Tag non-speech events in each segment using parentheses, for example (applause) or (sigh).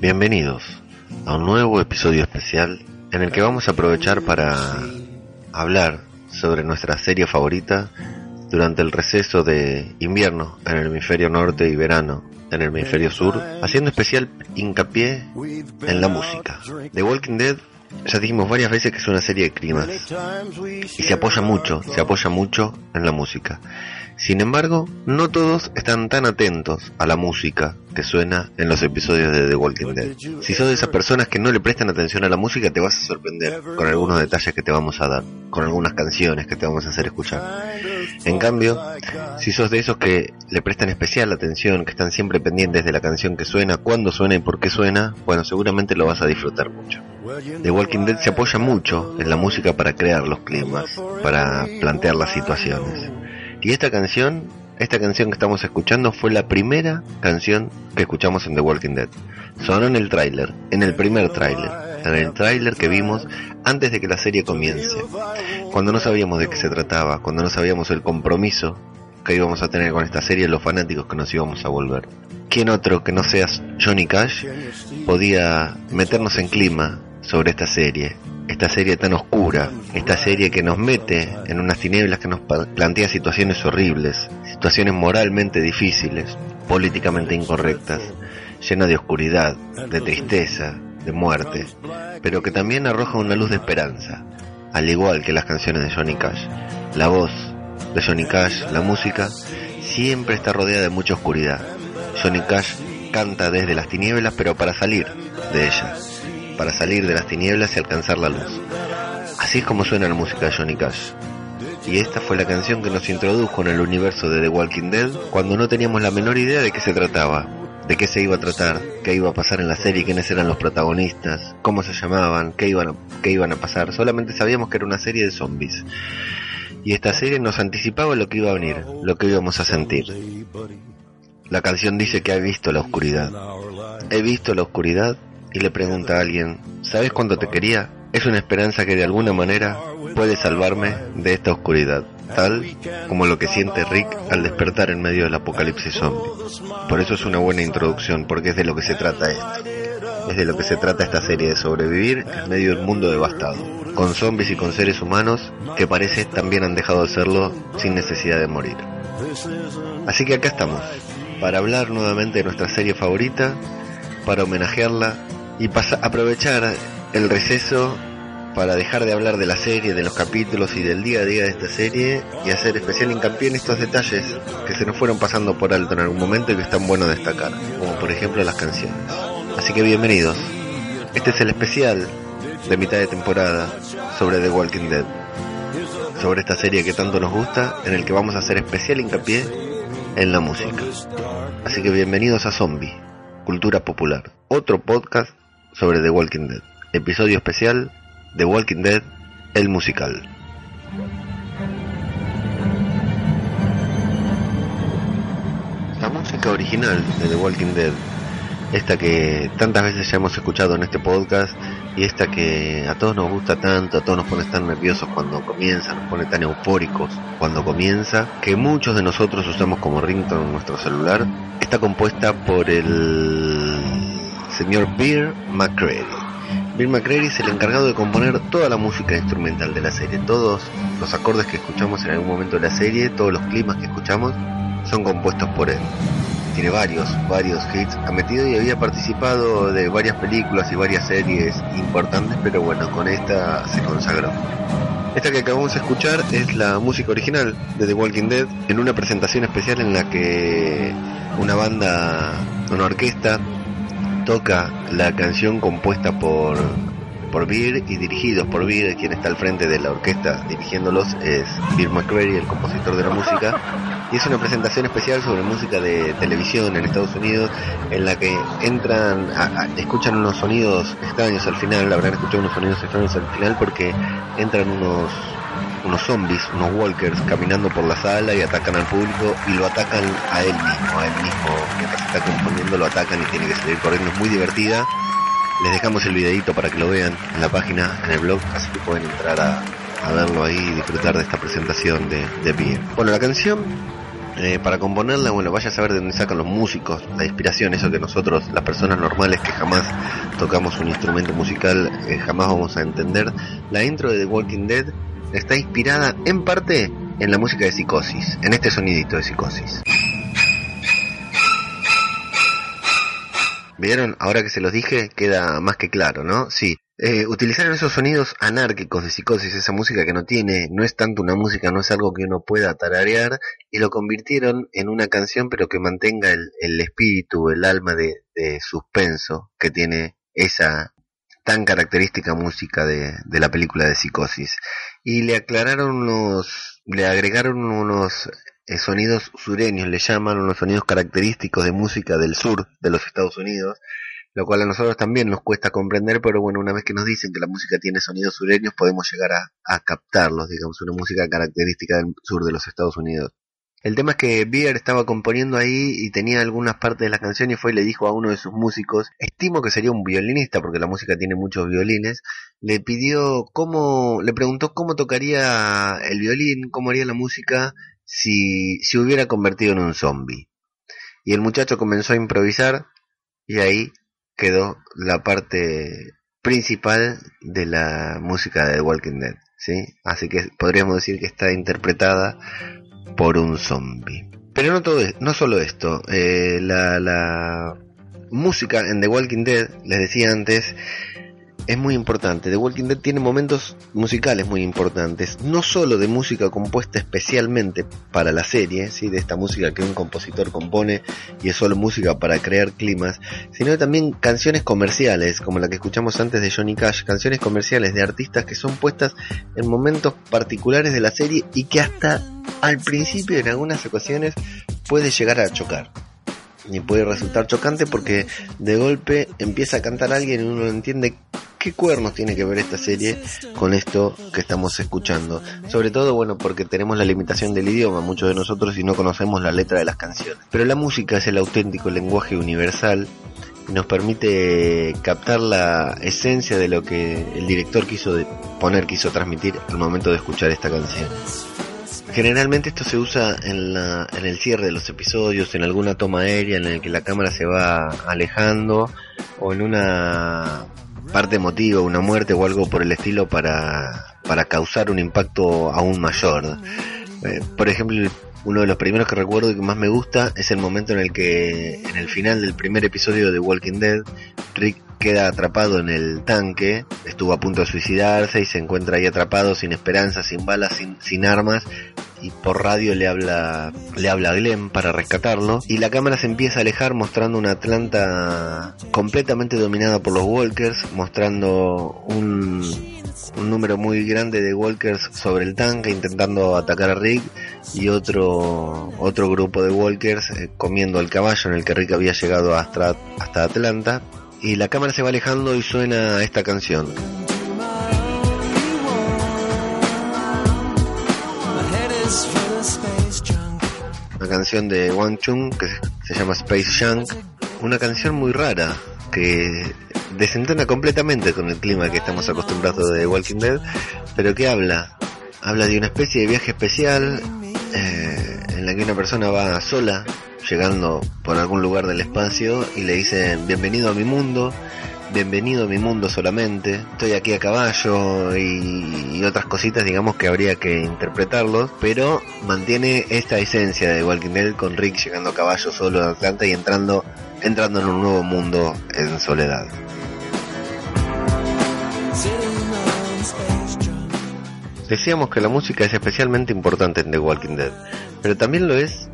Bienvenidos a un nuevo episodio especial en el que vamos a aprovechar para hablar sobre nuestra serie favorita durante el receso de invierno en el hemisferio norte y verano en el hemisferio sur, haciendo especial hincapié en la música. The Walking Dead ya dijimos varias veces que es una serie de crímenes y se apoya mucho, se apoya mucho en la música. Sin embargo, no todos están tan atentos a la música que suena en los episodios de The Walking Dead. Si sos de esas personas que no le prestan atención a la música, te vas a sorprender con algunos detalles que te vamos a dar, con algunas canciones que te vamos a hacer escuchar. En cambio, si sos de esos que le prestan especial atención, que están siempre pendientes de la canción que suena, cuándo suena y por qué suena, bueno, seguramente lo vas a disfrutar mucho. The Walking Dead se apoya mucho en la música para crear los climas, para plantear las situaciones. Y esta canción, esta canción que estamos escuchando fue la primera canción que escuchamos en The Walking Dead. Sonó en el tráiler, en el primer tráiler, en el tráiler que vimos antes de que la serie comience. Cuando no sabíamos de qué se trataba, cuando no sabíamos el compromiso que íbamos a tener con esta serie, los fanáticos que nos íbamos a volver. ¿Quién otro que no seas Johnny Cash podía meternos en clima sobre esta serie? esta serie tan oscura, esta serie que nos mete en unas tinieblas que nos plantea situaciones horribles, situaciones moralmente difíciles, políticamente incorrectas, llenas de oscuridad, de tristeza, de muerte, pero que también arroja una luz de esperanza, al igual que las canciones de Johnny Cash. La voz de Johnny Cash, la música, siempre está rodeada de mucha oscuridad. Johnny Cash canta desde las tinieblas, pero para salir de ellas para salir de las tinieblas y alcanzar la luz. Así es como suena la música de Johnny Cash. Y esta fue la canción que nos introdujo en el universo de The Walking Dead cuando no teníamos la menor idea de qué se trataba, de qué se iba a tratar, qué iba a pasar en la serie, quiénes eran los protagonistas, cómo se llamaban, qué iban a, qué iban a pasar. Solamente sabíamos que era una serie de zombies. Y esta serie nos anticipaba lo que iba a venir, lo que íbamos a sentir. La canción dice que ha visto la oscuridad. He visto la oscuridad y le pregunta a alguien, ¿sabes cuánto te quería? Es una esperanza que de alguna manera puede salvarme de esta oscuridad, tal como lo que siente Rick al despertar en medio del apocalipsis zombie. Por eso es una buena introducción, porque es de lo que se trata esto. Es de lo que se trata esta serie, de sobrevivir en medio del mundo devastado, con zombies y con seres humanos que parece también han dejado de serlo sin necesidad de morir. Así que acá estamos, para hablar nuevamente de nuestra serie favorita, para homenajearla y aprovechar el receso para dejar de hablar de la serie, de los capítulos y del día a día de esta serie y hacer especial hincapié en estos detalles que se nos fueron pasando por alto en algún momento y que están buenos destacar, como por ejemplo las canciones. Así que bienvenidos. Este es el especial de mitad de temporada sobre The Walking Dead, sobre esta serie que tanto nos gusta, en el que vamos a hacer especial hincapié en la música. Así que bienvenidos a Zombie, Cultura Popular, otro podcast sobre The Walking Dead. Episodio especial The Walking Dead, el musical. La música original de The Walking Dead, esta que tantas veces ya hemos escuchado en este podcast y esta que a todos nos gusta tanto, a todos nos pone tan nerviosos cuando comienza, nos pone tan eufóricos cuando comienza, que muchos de nosotros usamos como ringtone en nuestro celular, está compuesta por el señor Beer McCreary. Bill McCreary es el encargado de componer toda la música instrumental de la serie. Todos los acordes que escuchamos en algún momento de la serie, todos los climas que escuchamos, son compuestos por él. Tiene varios, varios hits. Ha metido y había participado de varias películas y varias series importantes, pero bueno, con esta se consagró. Esta que acabamos de escuchar es la música original de The Walking Dead en una presentación especial en la que una banda, una orquesta toca la canción compuesta por, por Beer y dirigidos por Beer, quien está al frente de la orquesta dirigiéndolos es Beer McCreary, el compositor de la música. (laughs) Y es una presentación especial sobre música de televisión en Estados Unidos, en la que entran, escuchan unos sonidos extraños al final, habrán escuchado unos sonidos extraños al final porque entran unos unos zombies, unos walkers caminando por la sala y atacan al público y lo atacan a él mismo, a él mismo mientras está componiendo lo atacan y tiene que salir corriendo, es muy divertida. Les dejamos el videito para que lo vean en la página, en el blog, así que pueden entrar a, verlo ahí y disfrutar de esta presentación de, de. Bueno, la canción eh, para componerla, bueno, vaya a saber de dónde sacan los músicos la inspiración, eso que nosotros, las personas normales que jamás tocamos un instrumento musical, eh, jamás vamos a entender. La intro de The Walking Dead está inspirada en parte en la música de Psicosis, en este sonidito de Psicosis. ¿Vieron? Ahora que se los dije, queda más que claro, ¿no? Sí, eh, utilizaron esos sonidos anárquicos de psicosis, esa música que no tiene, no es tanto una música, no es algo que uno pueda tararear, y lo convirtieron en una canción pero que mantenga el, el espíritu, el alma de, de, suspenso que tiene esa tan característica música de, de la película de psicosis. Y le aclararon unos, le agregaron unos eh, sonidos sureños, le llaman unos sonidos característicos de música del sur de los Estados Unidos, lo cual a nosotros también nos cuesta comprender, pero bueno, una vez que nos dicen que la música tiene sonidos sureños, podemos llegar a, a captarlos, digamos, una música característica del sur de los Estados Unidos. El tema es que Beer estaba componiendo ahí y tenía algunas partes de la canción y fue y le dijo a uno de sus músicos, estimo que sería un violinista porque la música tiene muchos violines, le pidió cómo, le preguntó cómo tocaría el violín, cómo haría la música si se si hubiera convertido en un zombie. Y el muchacho comenzó a improvisar y ahí quedó la parte principal de la música de The Walking Dead, ¿sí? Así que podríamos decir que está interpretada por un zombie. Pero no todo, no solo esto, eh, la, la música en The Walking Dead, les decía antes, es muy importante. The Walking Dead tiene momentos musicales muy importantes, no solo de música compuesta especialmente para la serie, ¿sí? de esta música que un compositor compone y es solo música para crear climas, sino también canciones comerciales, como la que escuchamos antes de Johnny Cash, canciones comerciales de artistas que son puestas en momentos particulares de la serie y que hasta al principio en algunas ocasiones puede llegar a chocar y puede resultar chocante porque de golpe empieza a cantar alguien y uno entiende qué cuernos tiene que ver esta serie con esto que estamos escuchando. Sobre todo, bueno, porque tenemos la limitación del idioma, muchos de nosotros y no conocemos la letra de las canciones. Pero la música es el auténtico lenguaje universal y nos permite captar la esencia de lo que el director quiso poner, quiso transmitir al momento de escuchar esta canción. Generalmente esto se usa en, la, en el cierre de los episodios, en alguna toma aérea en la que la cámara se va alejando o en una parte emotiva, una muerte o algo por el estilo para, para causar un impacto aún mayor. Eh, por ejemplo, uno de los primeros que recuerdo y que más me gusta es el momento en el que en el final del primer episodio de Walking Dead Rick queda atrapado en el tanque, estuvo a punto de suicidarse y se encuentra ahí atrapado sin esperanza, sin balas, sin, sin armas y por radio le habla le habla a Glenn para rescatarlo y la cámara se empieza a alejar mostrando una Atlanta completamente dominada por los Walkers, mostrando un, un número muy grande de Walkers sobre el tanque intentando atacar a Rick y otro otro grupo de Walkers eh, comiendo el caballo en el que Rick había llegado hasta hasta Atlanta y la cámara se va alejando y suena esta canción. Una canción de Wang Chung que se llama Space Junk. Una canción muy rara que desentona completamente con el clima que estamos acostumbrados de Walking Dead, pero que habla, habla de una especie de viaje especial eh, en la que una persona va sola llegando por algún lugar del espacio y le dicen bienvenido a mi mundo, bienvenido a mi mundo solamente, estoy aquí a caballo y, y, otras cositas digamos que habría que interpretarlos, pero mantiene esta esencia de Walking Dead con Rick llegando a caballo solo a Atlanta y entrando, entrando en un nuevo mundo en soledad. Decíamos que la música es especialmente importante en The Walking Dead, pero también lo es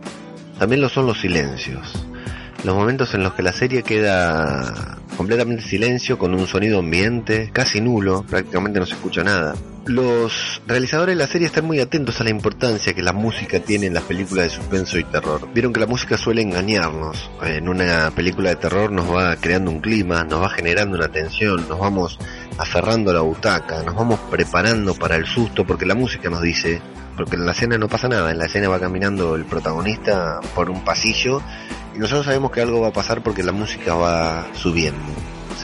también lo son los silencios. Los momentos en los que la serie queda completamente silencio con un sonido ambiente casi nulo, prácticamente no se escucha nada. Los realizadores de la serie están muy atentos a la importancia que la música tiene en las películas de suspenso y terror. Vieron que la música suele engañarnos. En una película de terror nos va creando un clima, nos va generando una tensión, nos vamos aferrando a la butaca, nos vamos preparando para el susto porque la música nos dice, porque en la escena no pasa nada, en la escena va caminando el protagonista por un pasillo y nosotros sabemos que algo va a pasar porque la música va subiendo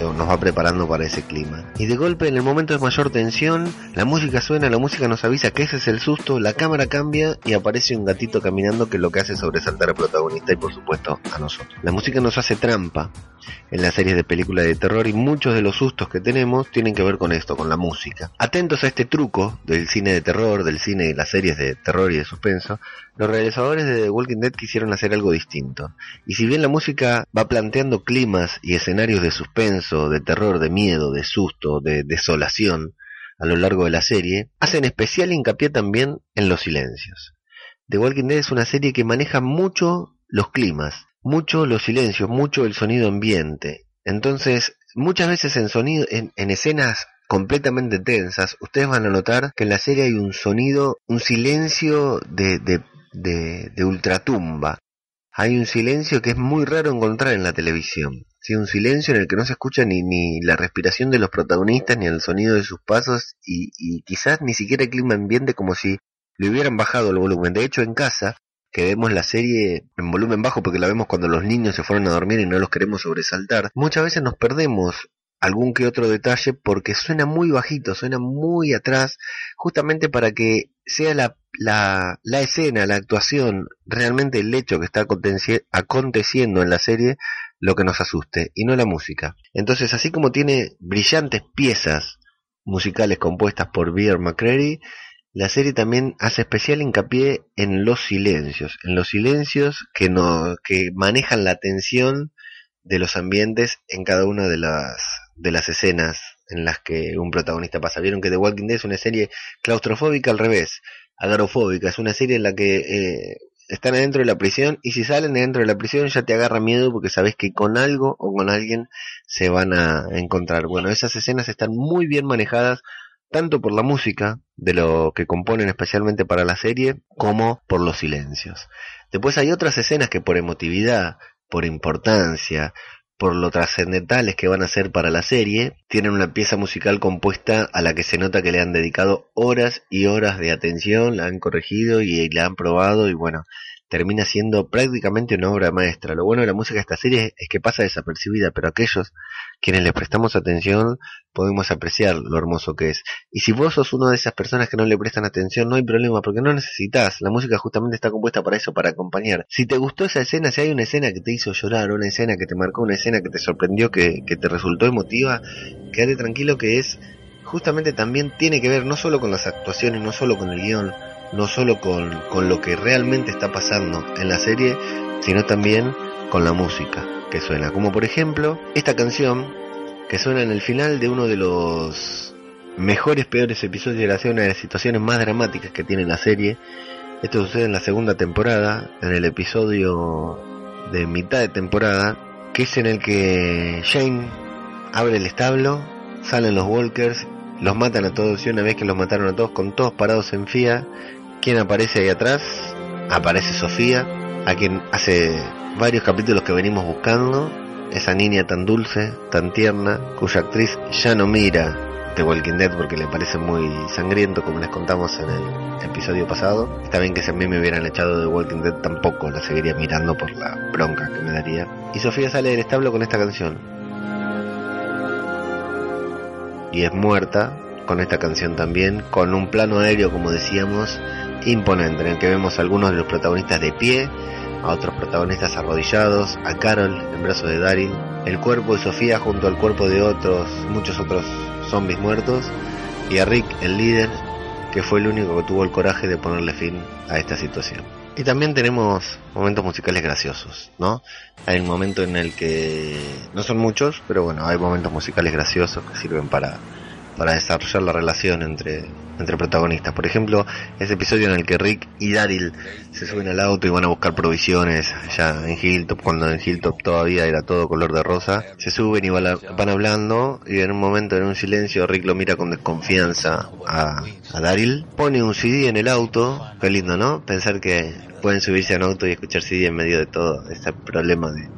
nos va preparando para ese clima. Y de golpe, en el momento de mayor tensión, la música suena, la música nos avisa que ese es el susto, la cámara cambia y aparece un gatito caminando que es lo que hace sobresaltar al protagonista y por supuesto a nosotros. La música nos hace trampa en las series de películas de terror y muchos de los sustos que tenemos tienen que ver con esto, con la música. Atentos a este truco del cine de terror, del cine y las series de terror y de suspenso, los realizadores de The Walking Dead quisieron hacer algo distinto. Y si bien la música va planteando climas y escenarios de suspenso, de terror, de miedo, de susto, de desolación a lo largo de la serie, hacen especial hincapié también en los silencios. The Walking Dead es una serie que maneja mucho los climas, mucho los silencios, mucho el sonido ambiente. Entonces, muchas veces en sonido, en, en escenas completamente tensas, ustedes van a notar que en la serie hay un sonido, un silencio de, de, de, ultratumba. Hay un silencio que es muy raro encontrar en la televisión. ¿Sí? Un silencio en el que no se escucha ni, ni la respiración de los protagonistas, ni el sonido de sus pasos, y, y quizás ni siquiera el clima ambiente como si le hubieran bajado el volumen. De hecho, en casa, que vemos la serie en volumen bajo porque la vemos cuando los niños se fueron a dormir y no los queremos sobresaltar, muchas veces nos perdemos algún que otro detalle porque suena muy bajito, suena muy atrás, justamente para que sea la, la, la escena, la actuación, realmente el hecho que está aconteciendo en la serie lo que nos asuste y no la música. Entonces, así como tiene brillantes piezas musicales compuestas por Beer McCreary, la serie también hace especial hincapié en los silencios, en los silencios que, no, que manejan la tensión de los ambientes en cada una de las de las escenas en las que un protagonista pasa. Vieron que The Walking Dead es una serie claustrofóbica al revés, agorofóbica, es una serie en la que eh, están adentro de la prisión y si salen dentro de la prisión ya te agarra miedo porque sabes que con algo o con alguien se van a encontrar. Bueno, esas escenas están muy bien manejadas tanto por la música de lo que componen especialmente para la serie como por los silencios. Después hay otras escenas que por emotividad, por importancia, por lo trascendentales que van a ser para la serie, tienen una pieza musical compuesta a la que se nota que le han dedicado horas y horas de atención, la han corregido y la han probado y bueno, termina siendo prácticamente una obra maestra. Lo bueno de la música de esta serie es que pasa desapercibida, pero aquellos quienes le prestamos atención podemos apreciar lo hermoso que es. Y si vos sos una de esas personas que no le prestan atención, no hay problema, porque no necesitas. La música justamente está compuesta para eso, para acompañar. Si te gustó esa escena, si hay una escena que te hizo llorar, una escena que te marcó, una escena que te sorprendió, que, que te resultó emotiva, quédate tranquilo que es justamente también tiene que ver no solo con las actuaciones, no solo con el guion, no solo con, con lo que realmente está pasando en la serie, sino también con la música que suena. Como por ejemplo esta canción que suena en el final de uno de los mejores, peores episodios de la serie, una de las situaciones más dramáticas que tiene la serie. Esto sucede en la segunda temporada, en el episodio de mitad de temporada, que es en el que Shane abre el establo, salen los Walkers, los matan a todos y una vez que los mataron a todos con todos parados en fía, ¿Quién aparece ahí atrás? Aparece Sofía, a quien hace varios capítulos que venimos buscando, esa niña tan dulce, tan tierna, cuya actriz ya no mira The Walking Dead porque le parece muy sangriento, como les contamos en el episodio pasado. Está bien que si a mí me hubieran echado The Walking Dead tampoco la seguiría mirando por la bronca que me daría. Y Sofía sale del establo con esta canción. Y es muerta con esta canción también, con un plano aéreo, como decíamos, imponente, en el que vemos a algunos de los protagonistas de pie, a otros protagonistas arrodillados, a Carol en brazos de Daryl, el cuerpo de Sofía junto al cuerpo de otros, muchos otros zombies muertos, y a Rick, el líder, que fue el único que tuvo el coraje de ponerle fin a esta situación. Y también tenemos momentos musicales graciosos, ¿no? Hay un momento en el que no son muchos, pero bueno, hay momentos musicales graciosos que sirven para para desarrollar la relación entre, entre protagonistas. Por ejemplo, ese episodio en el que Rick y Daryl se suben al auto y van a buscar provisiones ya en Hilltop, cuando en Hilltop todavía era todo color de rosa. Se suben y van, hablando y en un momento, en un silencio, Rick lo mira con desconfianza a, a Daryl. Pone un CD en el auto, qué lindo, ¿no? Pensar que pueden subirse a un auto y escuchar CD en medio de todo este problema de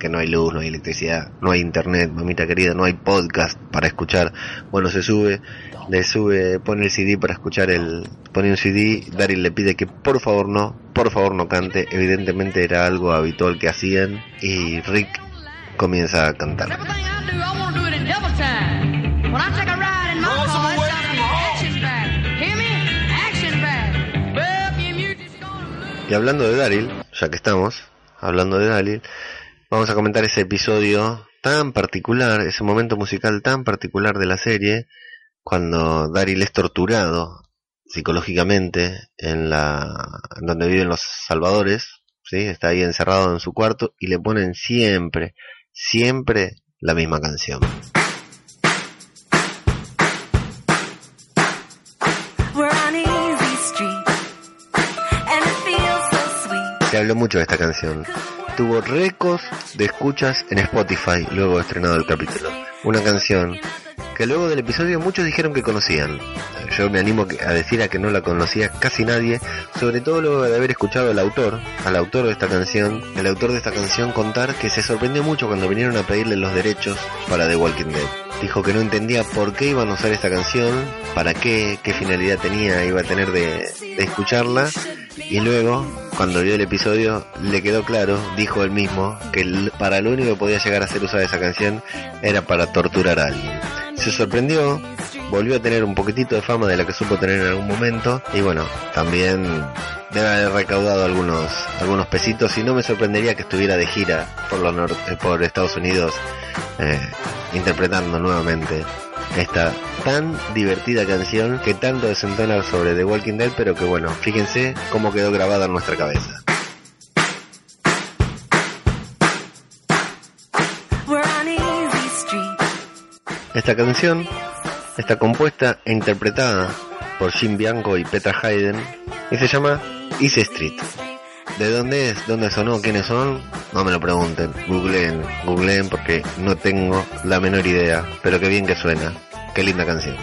que no hay luz, no hay electricidad, no hay internet, mamita querida, no hay podcast para escuchar. Bueno, se sube, le sube, pone el CD para escuchar el, pone un CD, Daryl le pide que por favor no, por favor no cante, evidentemente era algo habitual que hacían y Rick comienza a cantar. Y hablando de Daryl, ya que estamos hablando de Daryl, vamos a comentar ese episodio tan particular, ese momento musical tan particular de la serie, cuando Daryl es torturado psicológicamente en la donde viven los salvadores, ¿sí? está ahí encerrado en su cuarto y le ponen siempre, siempre la misma canción. Se habló mucho de esta canción tuvo récords de escuchas en Spotify luego de estrenado el capítulo. Una canción que luego del episodio muchos dijeron que conocían. Yo me animo a decir a que no la conocía casi nadie, sobre todo luego de haber escuchado al autor, al autor de esta canción, el autor de esta canción contar que se sorprendió mucho cuando vinieron a pedirle los derechos para The Walking Dead. Dijo que no entendía por qué iban a usar esta canción, para qué, qué finalidad tenía, iba a tener de, de escucharla y luego, cuando vio el episodio, le quedó claro, dijo él mismo, que para lo único que podía llegar a ser usada esa canción era para torturar a alguien. Se sorprendió, volvió a tener un poquitito de fama de la que supo tener en algún momento, y bueno, también debe haber recaudado algunos, algunos pesitos, y no me sorprendería que estuviera de gira por, los por Estados Unidos eh, interpretando nuevamente esta tan divertida canción que tanto desentona sobre The Walking Dead, pero que bueno, fíjense cómo quedó grabada en nuestra cabeza. Esta canción está compuesta e interpretada por Jim Bianco y Petra Hayden y se llama Easy Street. ¿De dónde es? ¿Dónde sonó? ¿Quiénes son? No me lo pregunten. Googleen, googleen porque no tengo la menor idea. Pero qué bien que suena. Qué linda canción.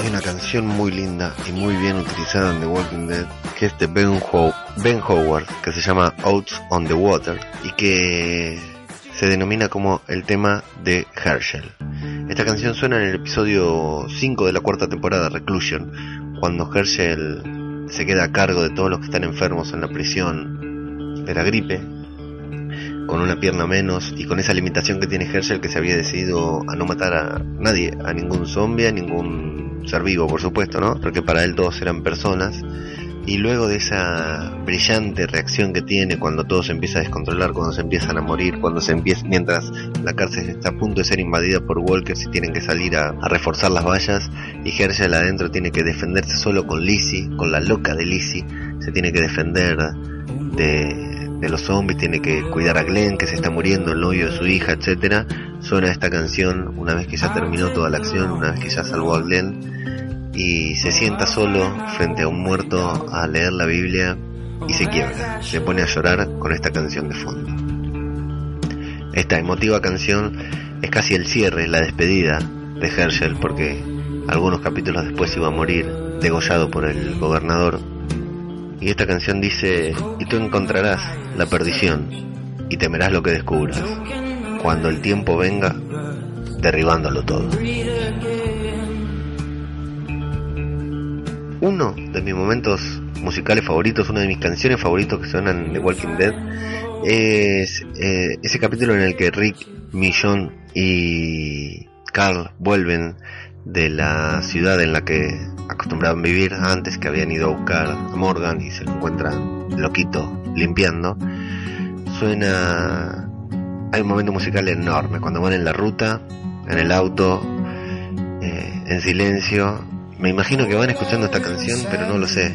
Hay una canción muy linda y muy bien utilizada en The Walking Dead que es de Ben, ben Howard que se llama Oats on the Water y que se denomina como el tema de Herschel. Esta canción suena en el episodio 5 de la cuarta temporada Reclusion, cuando Herschel se queda a cargo de todos los que están enfermos en la prisión de la gripe con una pierna menos y con esa limitación que tiene Herschel que se había decidido a no matar a nadie, a ningún zombie, a ningún ser vivo, por supuesto, ¿no? Porque para él todos eran personas. Y luego de esa brillante reacción que tiene cuando todo se empieza a descontrolar, cuando se empiezan a morir, cuando se empieza, mientras la cárcel está a punto de ser invadida por walkers y tienen que salir a, a reforzar las vallas, y Herschel adentro tiene que defenderse solo con Lizzie, con la loca de Lizzie, se tiene que defender de de los zombies, tiene que cuidar a Glenn que se está muriendo, el novio de su hija, etcétera. Suena esta canción una vez que ya terminó toda la acción, una vez que ya salvó a Glenn y se sienta solo frente a un muerto a leer la Biblia y se quiebra, se pone a llorar con esta canción de fondo. Esta emotiva canción es casi el cierre, la despedida de Herschel porque algunos capítulos después iba a morir degollado por el gobernador y esta canción dice, y tú encontrarás la perdición y temerás lo que descubras, cuando el tiempo venga derribándolo todo. Uno de mis momentos musicales favoritos, una de mis canciones favoritos que suenan de Walking Dead, es eh, ese capítulo en el que Rick, Millón y Carl vuelven de la ciudad en la que acostumbraban vivir antes, que habían ido a buscar a Morgan y se lo encuentran loquito limpiando, suena... Hay un momento musical enorme cuando van en la ruta, en el auto, eh, en silencio, Me imagino que van escuchando esta canción, pero no lo sé.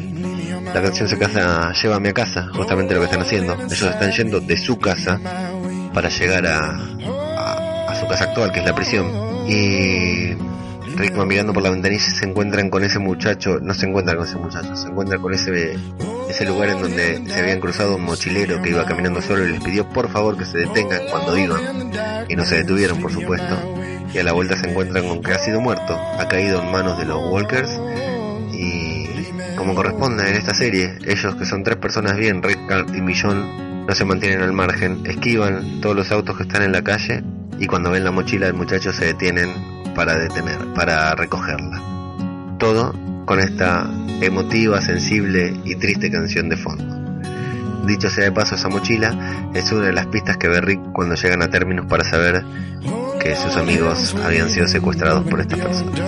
La canción se casa Llévame a casa, justamente lo que están haciendo. Ellos están yendo de su casa para llegar a, a, su casa actual, que es la prisión. Y Rick va mirando por la ventanilla se encuentran con ese muchacho, no se encuentran con ese muchacho, se encuentran con ese, ese lugar en donde se habían cruzado un mochilero que iba caminando solo y les pidió por favor que se detengan cuando iban. Y no se detuvieron, por supuesto. Y a la vuelta se encuentran con que ha sido muerto, ha caído en manos de los Walkers y como corresponde en esta serie, ellos que son tres personas bien, Rick, y Millón, no se mantienen al margen, esquivan todos los autos que están en la calle y cuando ven la mochila del muchacho se detienen para detener, para recogerla. Todo con esta emotiva, sensible y triste canción de fondo. Dicho sea de paso, esa mochila es una de las pistas que ve Rick cuando llegan a términos para saber que sus amigos habían sido secuestrados por estas personas.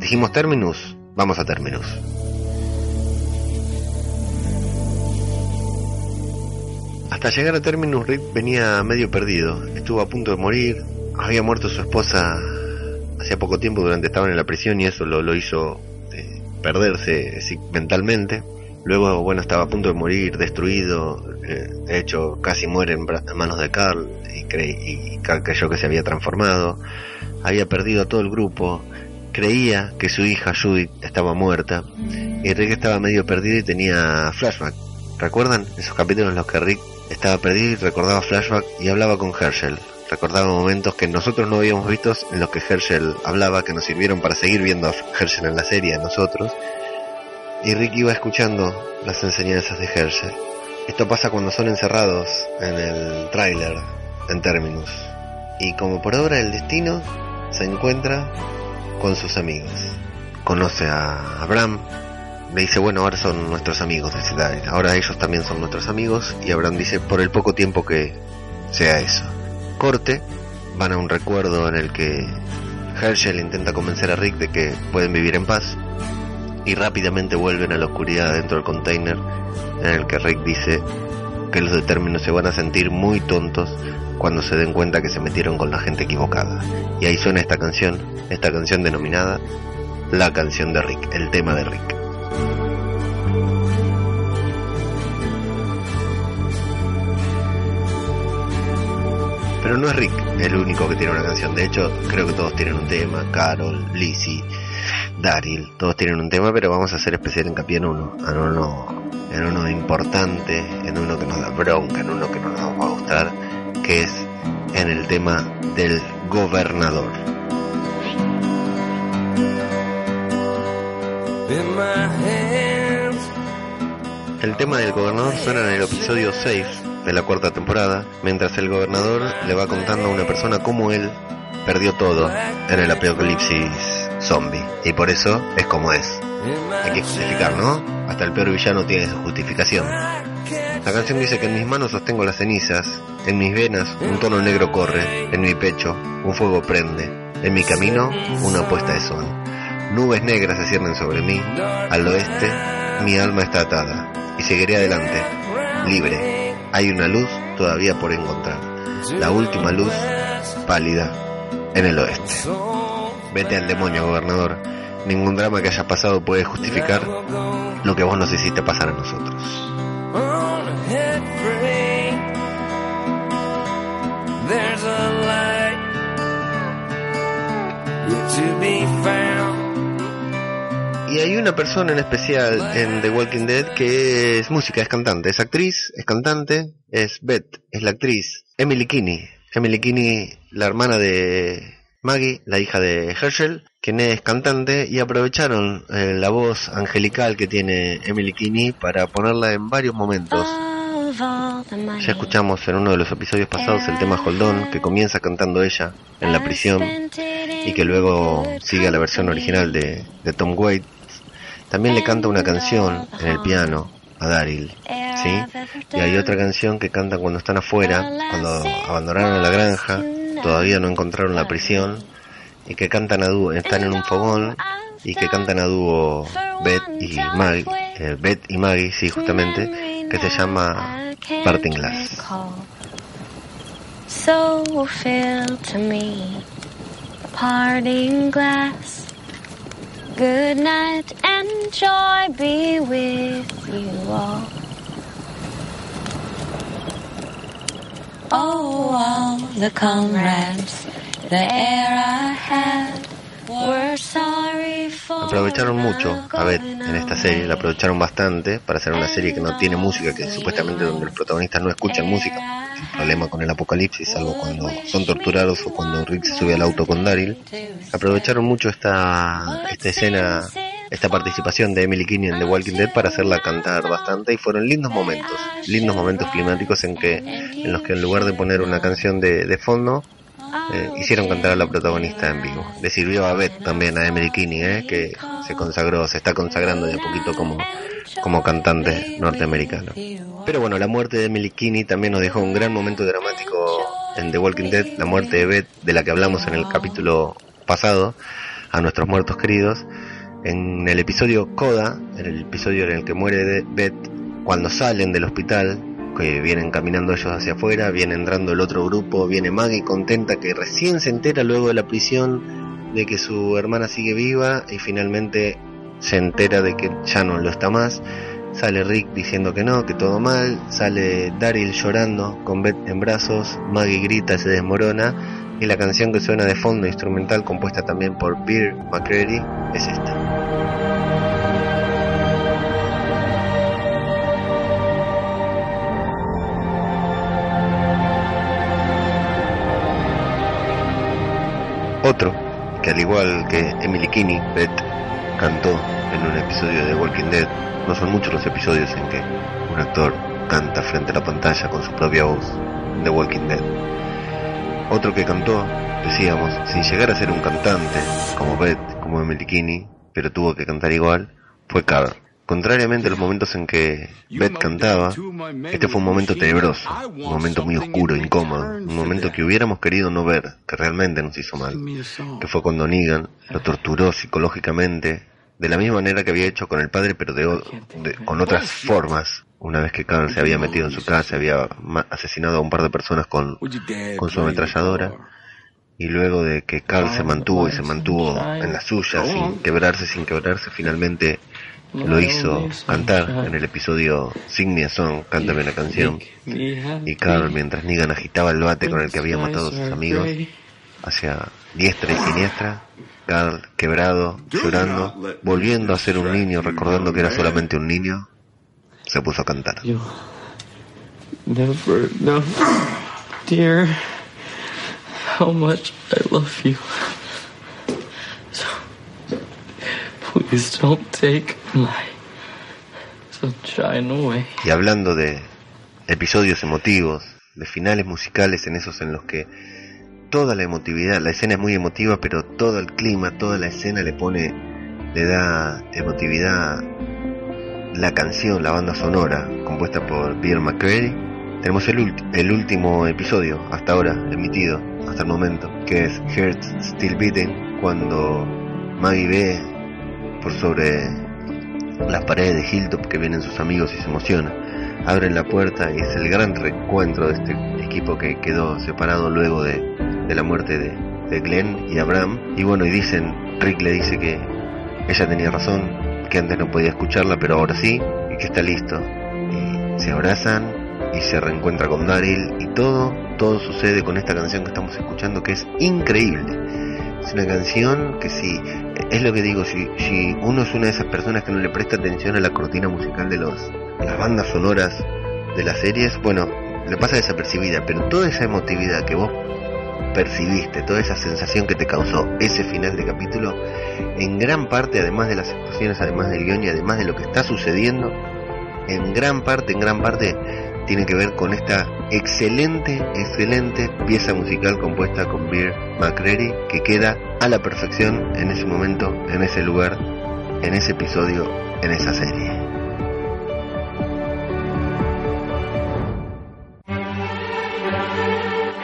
Dijimos términos, vamos a términos. Hasta llegar a términos, Rick venía medio perdido. Estuvo a punto de morir. Había muerto su esposa hacía poco tiempo durante estaban en la prisión y eso lo, lo hizo eh, perderse mentalmente. Luego, bueno, estaba a punto de morir, destruido. Eh, de hecho, casi muere en, manos de Carl y, y Carl creyó que se había transformado. Había perdido a todo el grupo. Creía que su hija Judith estaba muerta. Y Rick estaba medio perdido y tenía flashback. ¿Recuerdan esos capítulos en los que Rick estaba perdido y recordaba flashback y hablaba con Herschel? recordaba momentos que nosotros no habíamos visto en los que Herschel hablaba, que nos sirvieron para seguir viendo a Herschel en la serie, a nosotros. Y Rick iba escuchando las enseñanzas de Herschel. Esto pasa cuando son encerrados en el tráiler, en términos. Y como por obra del destino, se encuentra con sus amigos. Conoce a Abraham, le dice, bueno, ahora son nuestros amigos, ahora ellos también son nuestros amigos, y Abraham dice, por el poco tiempo que sea eso corte, van a un recuerdo en el que Herschel intenta convencer a Rick de que pueden vivir en paz y rápidamente vuelven a la oscuridad dentro del container en el que Rick dice que los determinos se van a sentir muy tontos cuando se den cuenta que se metieron con la gente equivocada. Y ahí suena esta canción, esta canción denominada La canción de Rick, el tema de Rick. Pero no es Rick el único que tiene una canción. De hecho, creo que todos tienen un tema. Carol, Lizzie, Daryl, todos tienen un tema, pero vamos a hacer especial hincapié en uno. En uno, en uno importante, en uno que nos da bronca, en uno que nos va a gustar, que es en el tema del gobernador. El tema del gobernador suena en el episodio 6 de la cuarta temporada, mientras el gobernador le va contando a una persona cómo él perdió todo en el apocalipsis zombie. Y por eso es como es. Hay que justificar, ¿no? Hasta el peor villano tiene su justificación. La canción dice que en mis manos sostengo las cenizas, en mis venas un tono negro corre, en mi pecho un fuego prende, en mi camino una puesta de sol. Nubes negras se ciernen sobre mí, al oeste mi alma está atada y seguiré adelante, libre, hay una luz todavía por encontrar. La última luz pálida en el oeste. Vete al demonio, gobernador. Ningún drama que haya pasado puede justificar lo que vos nos hiciste pasar a nosotros. Y hay una persona en especial en The Walking Dead que es música, es cantante, es actriz, es cantante, es Beth, es la actriz. Emily Kinney. Emily Kinney, la hermana de Maggie, la hija de Herschel, quien es cantante, y aprovecharon eh, la voz angelical que tiene Emily Kinney para ponerla en varios momentos. Ya escuchamos en uno de los episodios pasados el tema Hold que comienza cantando ella en la prisión y que luego sigue a la versión original de, Tom Waits también le canta una canción en el piano a Daryl, ¿sí? Y hay otra canción que cantan cuando están afuera, cuando abandonaron la granja, todavía no encontraron la prisión, y que cantan a dúo, están en un fogón, y que cantan a dúo Beth y Maggie eh, Beth y Maggie, sí, justamente, que se llama Parting Glass. So fill to me parting glass. Good night and joy be with you all. Oh, all the comrades, the air I had. Aprovecharon mucho a Beth en esta serie, la aprovecharon bastante para hacer una serie que no tiene música, que supuestamente donde los protagonistas no escuchan música. Es problema con el apocalipsis, salvo cuando son torturados o cuando Rick se sube al auto con Daryl. Aprovecharon mucho esta, esta escena, esta participación de Emily Kinney en The Walking Dead para hacerla cantar bastante y fueron lindos momentos, lindos momentos climáticos en que en los que en lugar de poner una canción de, de fondo eh, hicieron cantar a la protagonista en vivo. Le sirvió a Beth también, a Emily Kinney, eh, que se consagró, se está consagrando de a poquito como, como cantante norteamericano. Pero bueno, la muerte de Emily Kinney también nos dejó un gran momento dramático en The Walking Dead, la muerte de Beth, de la que hablamos en el capítulo pasado, a nuestros muertos queridos. En el episodio Coda, en el episodio en el que muere Beth, cuando salen del hospital, que vienen caminando ellos hacia afuera, viene entrando el otro grupo, viene Maggie contenta que recién se entera luego de la prisión de que su hermana sigue viva y finalmente se entera de que ya no lo está más. Sale Rick diciendo que no, que todo mal. Sale Daryl llorando con Beth en brazos. Maggie grita, se desmorona. Y la canción que suena de fondo instrumental, compuesta también por Beer McCready, es esta. Otro, que al igual que Emily Kinney, Beth cantó en un episodio de Walking Dead, no son muchos los episodios en que un actor canta frente a la pantalla con su propia voz de Walking Dead. Otro que cantó, decíamos, sin llegar a ser un cantante como Beth, como Emily Kinney, pero tuvo que cantar igual, fue Carl. Contrariamente a los momentos en que Beth cantaba, este fue un momento tenebroso, un momento muy oscuro, incómodo, un momento que hubiéramos querido no ver, que realmente nos hizo mal, que fue cuando Negan lo torturó psicológicamente, de la misma manera que había hecho con el padre, pero de, con otras formas. Una vez que Carl se había metido en su casa, había asesinado a un par de personas con, con su ametralladora, y luego de que Carl se mantuvo y se mantuvo en la suya, sin quebrarse, sin quebrarse, finalmente lo hizo cantar en el episodio Sing Me a Song, cántame una canción. Y Carl, mientras Negan agitaba el bate con el que había matado a sus amigos, hacia diestra y siniestra, Carl, quebrado, llorando, volviendo a ser un niño, recordando que era solamente un niño, se puso a cantar. Never know, dear, how much I love you. Y hablando de episodios emotivos, de finales musicales en esos en los que toda la emotividad, la escena es muy emotiva, pero todo el clima, toda la escena le pone, le da emotividad la canción, la banda sonora, compuesta por Pierre McCreary. Tenemos el, el último episodio hasta ahora emitido, hasta el momento, que es Hearts Still Beating, cuando Maggie ve por sobre las paredes de Hilltop que vienen sus amigos y se emociona. Abren la puerta y es el gran reencuentro de este equipo que quedó separado luego de, la muerte de, de Glenn y Abraham. Y bueno, y dicen, Rick le dice que ella tenía razón, que antes no podía escucharla, pero ahora sí, y que está listo. Y se abrazan y se reencuentra con Daryl y todo, todo sucede con esta canción que estamos escuchando que es increíble. Es una canción que si es lo que digo, si, uno es una de esas personas que no le presta atención a la cortina musical de los, las bandas sonoras de las series, bueno, le pasa desapercibida, pero toda esa emotividad que vos percibiste, toda esa sensación que te causó ese final de capítulo, en gran parte, además de las actuaciones, además del guion y además de lo que está sucediendo, en gran parte, en gran parte, tiene que ver con esta excelente, excelente pieza musical compuesta con Beer McCreary que queda a la perfección en ese momento, en ese lugar, en ese episodio, en esa serie.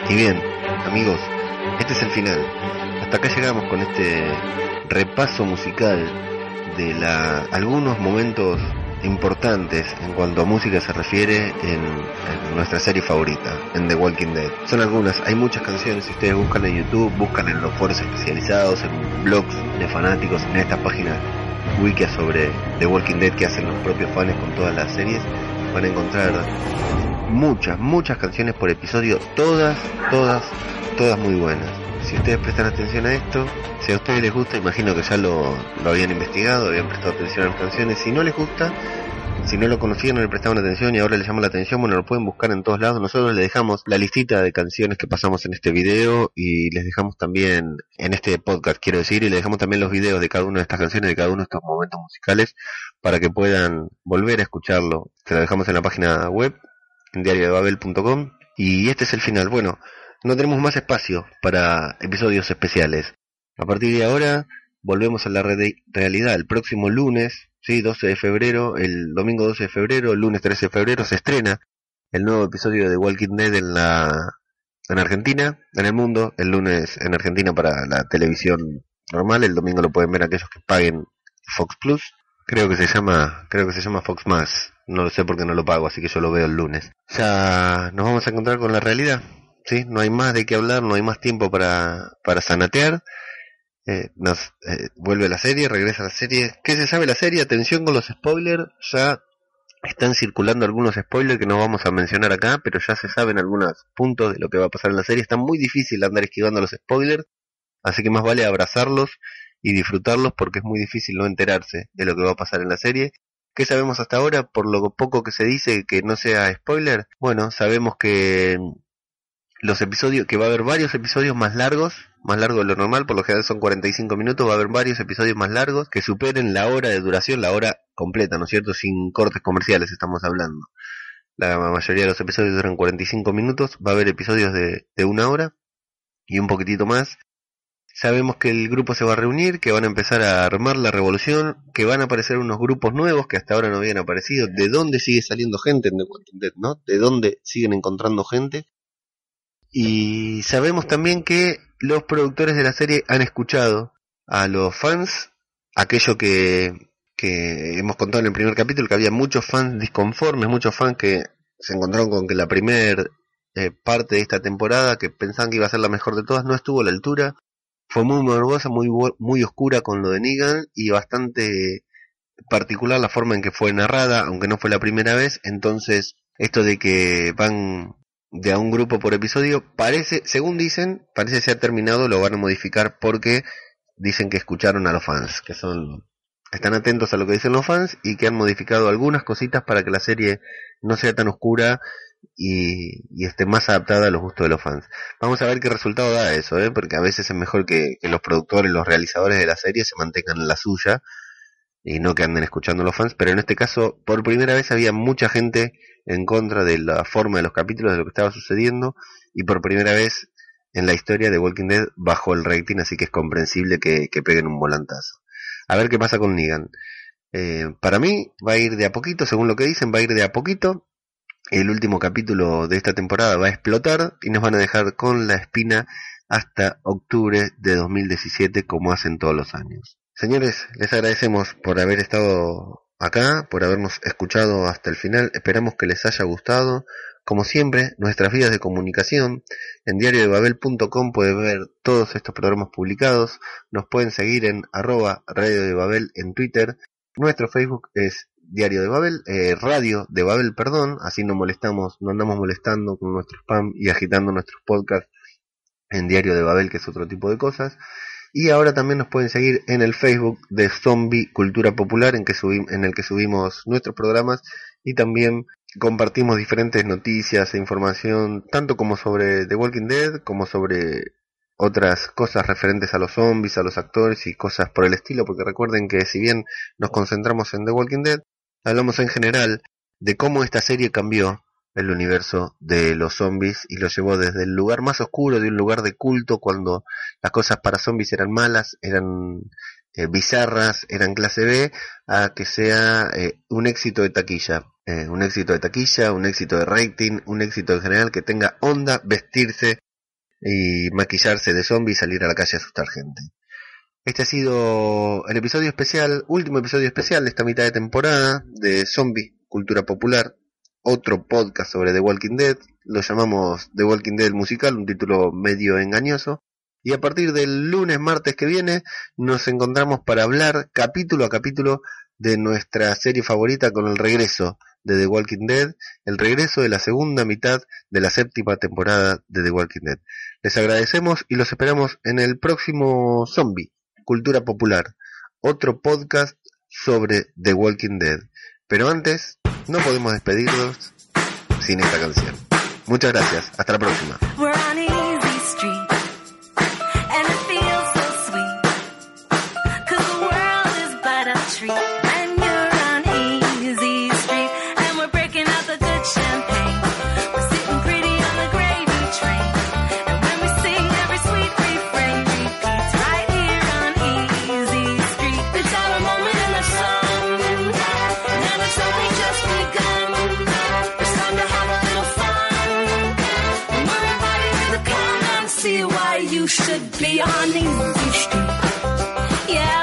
Y bien, amigos, este es el final. Hasta acá llegamos con este repaso musical de la, algunos momentos importantes en cuanto a música se refiere en, nuestra serie favorita, en The Walking Dead. Son algunas, hay muchas canciones, si ustedes buscan en YouTube, buscan en los foros especializados, en blogs de fanáticos, en estas páginas wiki sobre The Walking Dead que hacen los propios fans con todas las series, van a encontrar muchas, muchas canciones por episodio, todas, todas, todas muy buenas. Si ustedes prestan atención a esto, si a ustedes les gusta, imagino que ya lo, lo habían investigado, habían prestado atención a las canciones. Si no les gusta, si no lo conocían, no le prestaban atención y ahora les llama la atención, bueno, lo pueden buscar en todos lados. Nosotros les dejamos la listita de canciones que pasamos en este video y les dejamos también en este podcast, quiero decir, y les dejamos también los videos de cada una de estas canciones, de cada uno de estos momentos musicales, para que puedan volver a escucharlo. Se lo dejamos en la página web, en diariodebabel.com. Y este es el final. Bueno, no tenemos más espacio para episodios especiales. A partir de ahora volvemos a la realidad. El próximo lunes, sí, 12 de febrero, el domingo 12 de febrero, el lunes 13 de febrero se estrena el nuevo episodio de Walking Dead en la en Argentina, en el mundo, el lunes en Argentina para la televisión normal, el domingo lo pueden ver aquellos que paguen Fox Plus. Creo que se llama, creo que se llama Fox Más. No lo sé porque no lo pago, así que yo lo veo el lunes. Ya nos vamos a encontrar con la realidad. ¿sí? No hay más de qué hablar, no hay más tiempo para, para sanatear. Eh, nos eh, vuelve la serie, regresa la serie. ¿Qué se sabe la serie? Atención con los spoilers. Ya están circulando algunos spoilers que no vamos a mencionar acá, pero ya se saben algunos puntos de lo que va a pasar en la serie. Está muy difícil andar esquivando los spoilers, así que más vale abrazarlos y disfrutarlos porque es muy difícil no enterarse de lo que va a pasar en la serie. ¿Qué sabemos hasta ahora? Por lo poco que se dice que no sea spoiler. Bueno, sabemos que los episodios, que va a haber varios episodios más largos, más largos de lo normal, por lo general son 45 minutos, va a haber varios episodios más largos que superen la hora de duración, la hora completa, ¿no es cierto? Sin cortes comerciales estamos hablando. La mayoría de los episodios duran 45 minutos, va a haber episodios de, de una hora y un poquitito más. Sabemos que el grupo se va a reunir, que van a empezar a armar la revolución, que van a aparecer unos grupos nuevos que hasta ahora no habían aparecido. ¿De dónde sigue saliendo gente en The Walking no? ¿De dónde siguen encontrando gente? Y sabemos también que los productores de la serie han escuchado a los fans, aquello que, que hemos contado en el primer capítulo, que había muchos fans disconformes, muchos fans que se encontraron con que la primera eh, parte de esta temporada, que pensaban que iba a ser la mejor de todas, no estuvo a la altura. Fue muy morbosa, muy, muy oscura con lo de Negan y bastante particular la forma en que fue narrada, aunque no fue la primera vez. Entonces, esto de que van de a un grupo por episodio, parece, según dicen, parece ser terminado, lo van a modificar porque dicen que escucharon a los fans, que son están atentos a lo que dicen los fans y que han modificado algunas cositas para que la serie no sea tan oscura y, y esté más adaptada a los gustos de los fans. Vamos a ver qué resultado da eso, ¿eh? porque a veces es mejor que, que los productores, los realizadores de la serie se mantengan en la suya y no que anden escuchando los fans, pero en este caso por primera vez había mucha gente en contra de la forma de los capítulos, de lo que estaba sucediendo, y por primera vez en la historia de Walking Dead bajó el rating, así que es comprensible que, peguen un volantazo. A ver qué pasa con Negan. Eh, para mí va a ir de a poquito, según lo que dicen, va a ir de a poquito. El último capítulo de esta temporada va a explotar y nos van a dejar con la espina hasta octubre de 2017 como hacen todos los años. Señores, les agradecemos por haber estado acá, por habernos escuchado hasta el final. Esperamos que les haya gustado. Como siempre, nuestras vías de comunicación en diariodebabel.com pueden ver todos estos programas publicados. Nos pueden seguir en arroba radio de Babel en Twitter. Nuestro Facebook es Diario de Babel, eh, Radio de Babel, perdón. Así no molestamos, no andamos molestando con nuestro spam y agitando nuestros podcasts en Diario de Babel, que es otro tipo de cosas. Y ahora también nos pueden seguir en el Facebook de Zombie Cultura Popular, en, que en el que subimos nuestros programas y también compartimos diferentes noticias e información, tanto como sobre The Walking Dead, como sobre otras cosas referentes a los zombies, a los actores y cosas por el estilo, porque recuerden que si bien nos concentramos en The Walking Dead, hablamos en general de cómo esta serie cambió el universo de los zombies y lo llevó desde el lugar más oscuro de un lugar de culto cuando las cosas para zombies eran malas, eran eh, bizarras, eran clase B, a que sea eh, un éxito de taquilla. Eh, un éxito de taquilla, un éxito de rating, un éxito en general que tenga onda, vestirse y maquillarse de zombie y salir a la calle a asustar gente. Este ha sido el episodio especial, último episodio especial de esta mitad de temporada de Zombie, Cultura Popular, otro podcast sobre The Walking Dead, lo llamamos The Walking Dead musical, un título medio engañoso, y a partir del lunes, martes que viene, nos encontramos para hablar capítulo a capítulo de nuestra serie favorita con el regreso de The Walking Dead, el regreso de la segunda mitad de la séptima temporada de The Walking Dead. Les agradecemos y los esperamos en el próximo Zombie, Cultura Popular, otro podcast sobre The Walking Dead. Pero antes, no podemos despedirnos sin esta canción. Muchas gracias, hasta la próxima. you should be on the beach. Yeah.